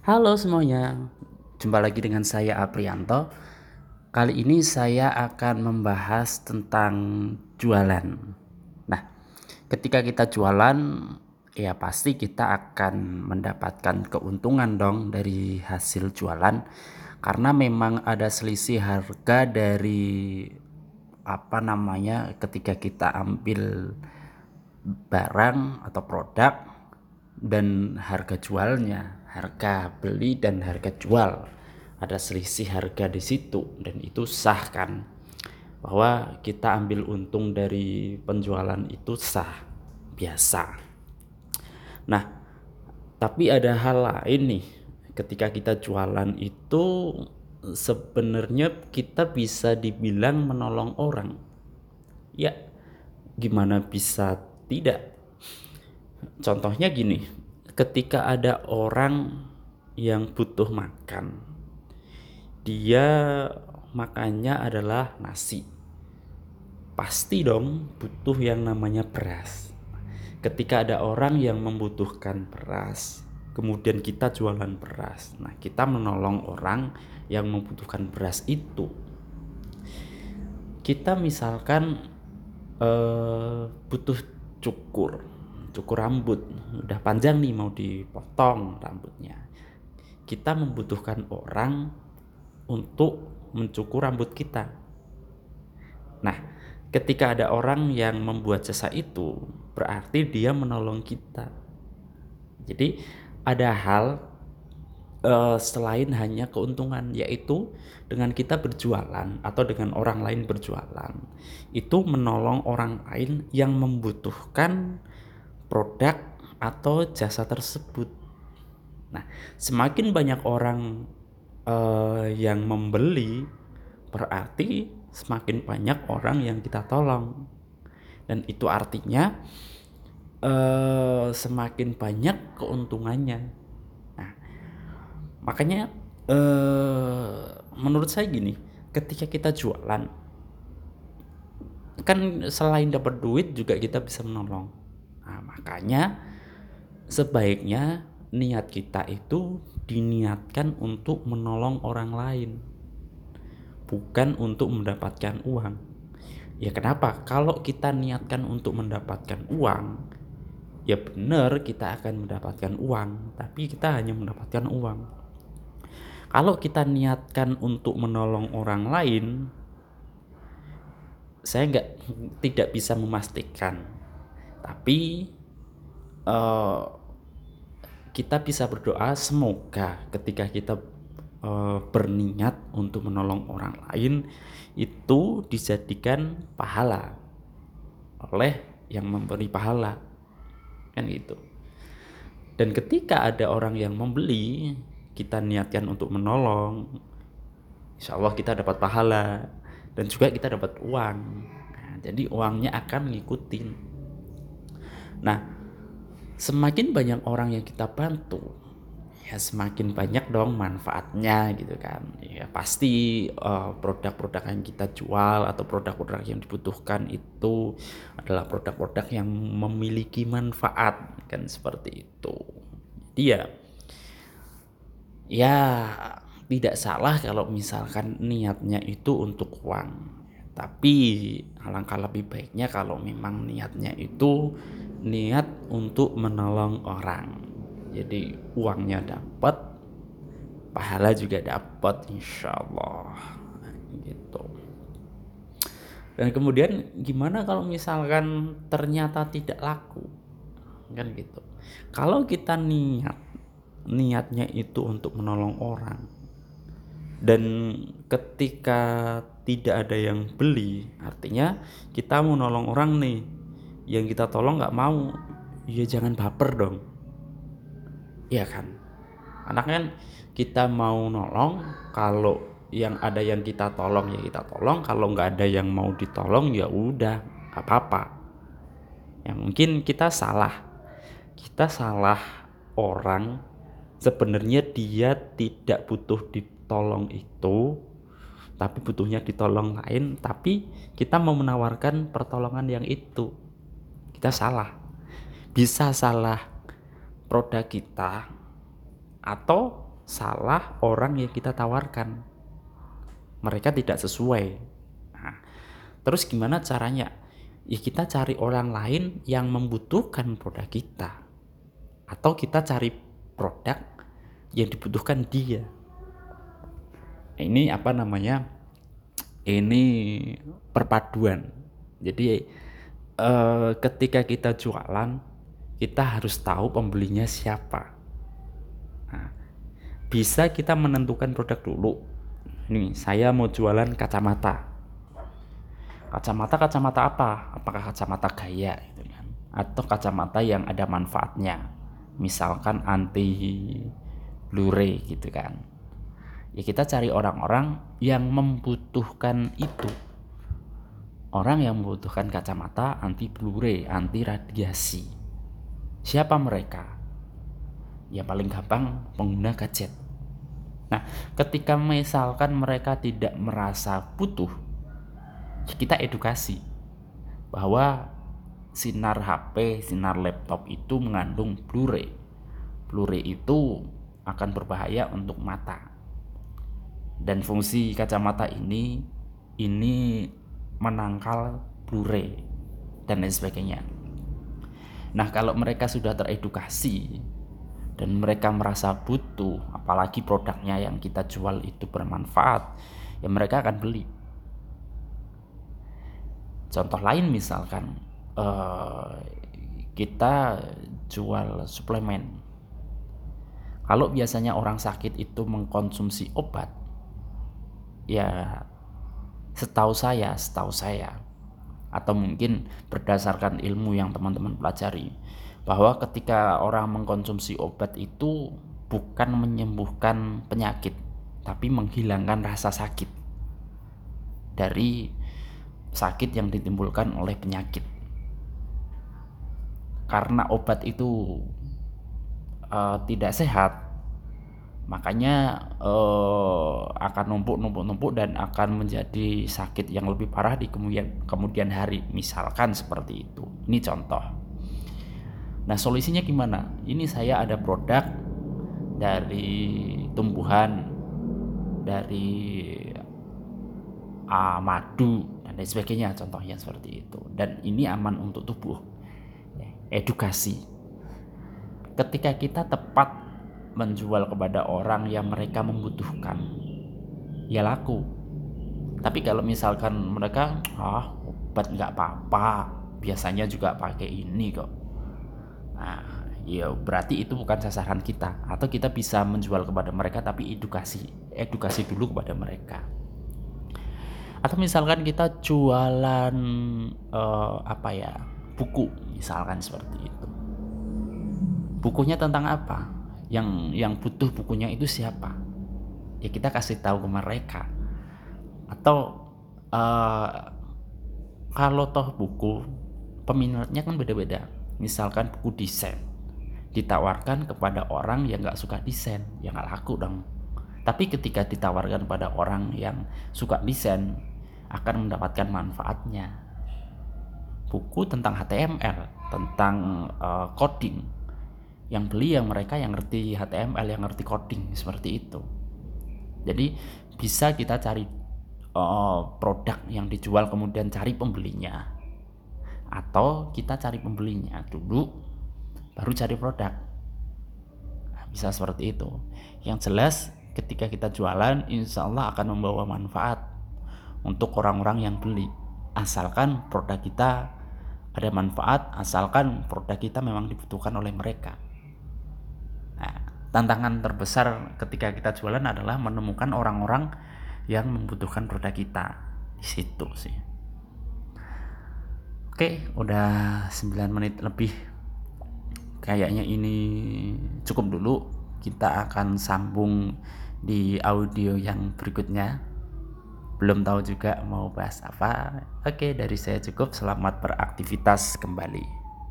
Halo semuanya, jumpa lagi dengan saya Aprianto. Kali ini saya akan membahas tentang jualan. Nah, ketika kita jualan, ya pasti kita akan mendapatkan keuntungan dong dari hasil jualan, karena memang ada selisih harga dari apa namanya ketika kita ambil barang atau produk dan harga jualnya, harga beli dan harga jual. Ada selisih harga di situ dan itu sah kan? Bahwa kita ambil untung dari penjualan itu sah, biasa. Nah, tapi ada hal lain nih. Ketika kita jualan itu sebenarnya kita bisa dibilang menolong orang. Ya, gimana bisa tidak? Contohnya gini, ketika ada orang yang butuh makan, dia makannya adalah nasi. Pasti dong butuh yang namanya beras. Ketika ada orang yang membutuhkan beras, kemudian kita jualan beras. Nah, kita menolong orang yang membutuhkan beras itu. Kita misalkan eh, butuh cukur cukur rambut. Udah panjang nih mau dipotong rambutnya. Kita membutuhkan orang untuk mencukur rambut kita. Nah ketika ada orang yang membuat jasa itu berarti dia menolong kita. Jadi ada hal uh, selain hanya keuntungan yaitu dengan kita berjualan atau dengan orang lain berjualan itu menolong orang lain yang membutuhkan produk atau jasa tersebut. Nah, semakin banyak orang uh, yang membeli, berarti semakin banyak orang yang kita tolong, dan itu artinya uh, semakin banyak keuntungannya. Nah, makanya uh, menurut saya gini, ketika kita jualan, kan selain dapat duit juga kita bisa menolong Nah, makanya sebaiknya niat kita itu diniatkan untuk menolong orang lain, bukan untuk mendapatkan uang. Ya kenapa? Kalau kita niatkan untuk mendapatkan uang, ya benar kita akan mendapatkan uang, tapi kita hanya mendapatkan uang. Kalau kita niatkan untuk menolong orang lain, saya nggak tidak bisa memastikan tapi uh, kita bisa berdoa semoga ketika kita uh, berniat untuk menolong orang lain itu dijadikan pahala oleh yang memberi pahala. Kan gitu. Dan ketika ada orang yang membeli kita niatkan untuk menolong insya Allah kita dapat pahala. Dan juga kita dapat uang. Nah, jadi uangnya akan ngikutin Nah, semakin banyak orang yang kita bantu, ya semakin banyak dong manfaatnya gitu kan. Ya pasti eh, produk-produk yang kita jual atau produk-produk yang dibutuhkan itu adalah produk-produk yang memiliki manfaat kan seperti itu. Dia ya, ya tidak salah kalau misalkan niatnya itu untuk uang. Tapi alangkah lebih baiknya kalau memang niatnya itu niat untuk menolong orang. Jadi uangnya dapat, pahala juga dapat insya Allah gitu. Dan kemudian gimana kalau misalkan ternyata tidak laku? Kan gitu. Kalau kita niat niatnya itu untuk menolong orang dan ketika tidak ada yang beli. Artinya kita mau nolong orang nih. Yang kita tolong nggak mau. Ya jangan baper dong. Iya kan? Karena kan kita mau nolong kalau yang ada yang kita tolong ya kita tolong. Kalau nggak ada yang mau ditolong ya udah apa-apa. Yang mungkin kita salah. Kita salah orang. Sebenarnya dia tidak butuh ditolong itu tapi butuhnya ditolong lain tapi kita mau menawarkan pertolongan yang itu kita salah bisa salah produk kita atau salah orang yang kita tawarkan. Mereka tidak sesuai. Nah, terus gimana caranya? Ya kita cari orang lain yang membutuhkan produk kita. Atau kita cari produk yang dibutuhkan dia. Ini apa namanya? Ini perpaduan. Jadi eh, ketika kita jualan, kita harus tahu pembelinya siapa. Nah, bisa kita menentukan produk dulu. Nih, saya mau jualan kacamata. Kacamata kacamata apa? Apakah kacamata gaya gitu kan? Atau kacamata yang ada manfaatnya? Misalkan anti blure gitu kan. Ya kita cari orang-orang yang membutuhkan itu. Orang yang membutuhkan kacamata anti blure, anti radiasi. Siapa mereka? Ya paling gampang pengguna gadget. Nah, ketika misalkan mereka tidak merasa butuh, ya kita edukasi bahwa sinar HP, sinar laptop itu mengandung blure. Blure itu akan berbahaya untuk mata. Dan fungsi kacamata ini ini menangkal blure dan lain sebagainya. Nah, kalau mereka sudah teredukasi dan mereka merasa butuh, apalagi produknya yang kita jual itu bermanfaat, ya mereka akan beli. Contoh lain misalkan uh, kita jual suplemen. Kalau biasanya orang sakit itu mengkonsumsi obat, ya setahu saya, setahu saya, atau mungkin berdasarkan ilmu yang teman-teman pelajari, bahwa ketika orang mengkonsumsi obat itu bukan menyembuhkan penyakit, tapi menghilangkan rasa sakit dari sakit yang ditimbulkan oleh penyakit. Karena obat itu uh, tidak sehat, makanya uh, akan numpuk-numpuk-numpuk dan akan menjadi sakit yang lebih parah di kemudian kemudian hari. Misalkan seperti itu. Ini contoh. Nah, solusinya gimana? Ini saya ada produk dari tumbuhan dari uh, madu dan lain sebagainya contohnya seperti itu dan ini aman untuk tubuh edukasi ketika kita tepat menjual kepada orang yang mereka membutuhkan ya laku tapi kalau misalkan mereka ah obat nggak apa-apa biasanya juga pakai ini kok Nah, ya berarti itu bukan sasaran kita atau kita bisa menjual kepada mereka tapi edukasi, edukasi dulu kepada mereka. Atau misalkan kita jualan uh, apa ya? buku misalkan seperti itu. Bukunya tentang apa? Yang yang butuh bukunya itu siapa? Ya kita kasih tahu ke mereka. Atau uh, kalau toh buku peminatnya kan beda-beda misalkan buku desain ditawarkan kepada orang yang nggak suka desain yang nggak laku dong tapi ketika ditawarkan pada orang yang suka desain akan mendapatkan manfaatnya buku tentang HTML tentang uh, coding yang beli yang mereka yang ngerti HTML yang ngerti coding seperti itu. Jadi bisa kita cari uh, produk yang dijual kemudian cari pembelinya. Atau kita cari pembelinya dulu baru cari produk. Nah, bisa seperti itu. Yang jelas ketika kita jualan insya Allah akan membawa manfaat untuk orang-orang yang beli. Asalkan produk kita ada manfaat asalkan produk kita memang dibutuhkan oleh mereka tantangan terbesar ketika kita jualan adalah menemukan orang-orang yang membutuhkan produk kita di situ sih Oke, udah 9 menit lebih. Kayaknya ini cukup dulu. Kita akan sambung di audio yang berikutnya. Belum tahu juga mau bahas apa. Oke, dari saya cukup. Selamat beraktivitas kembali.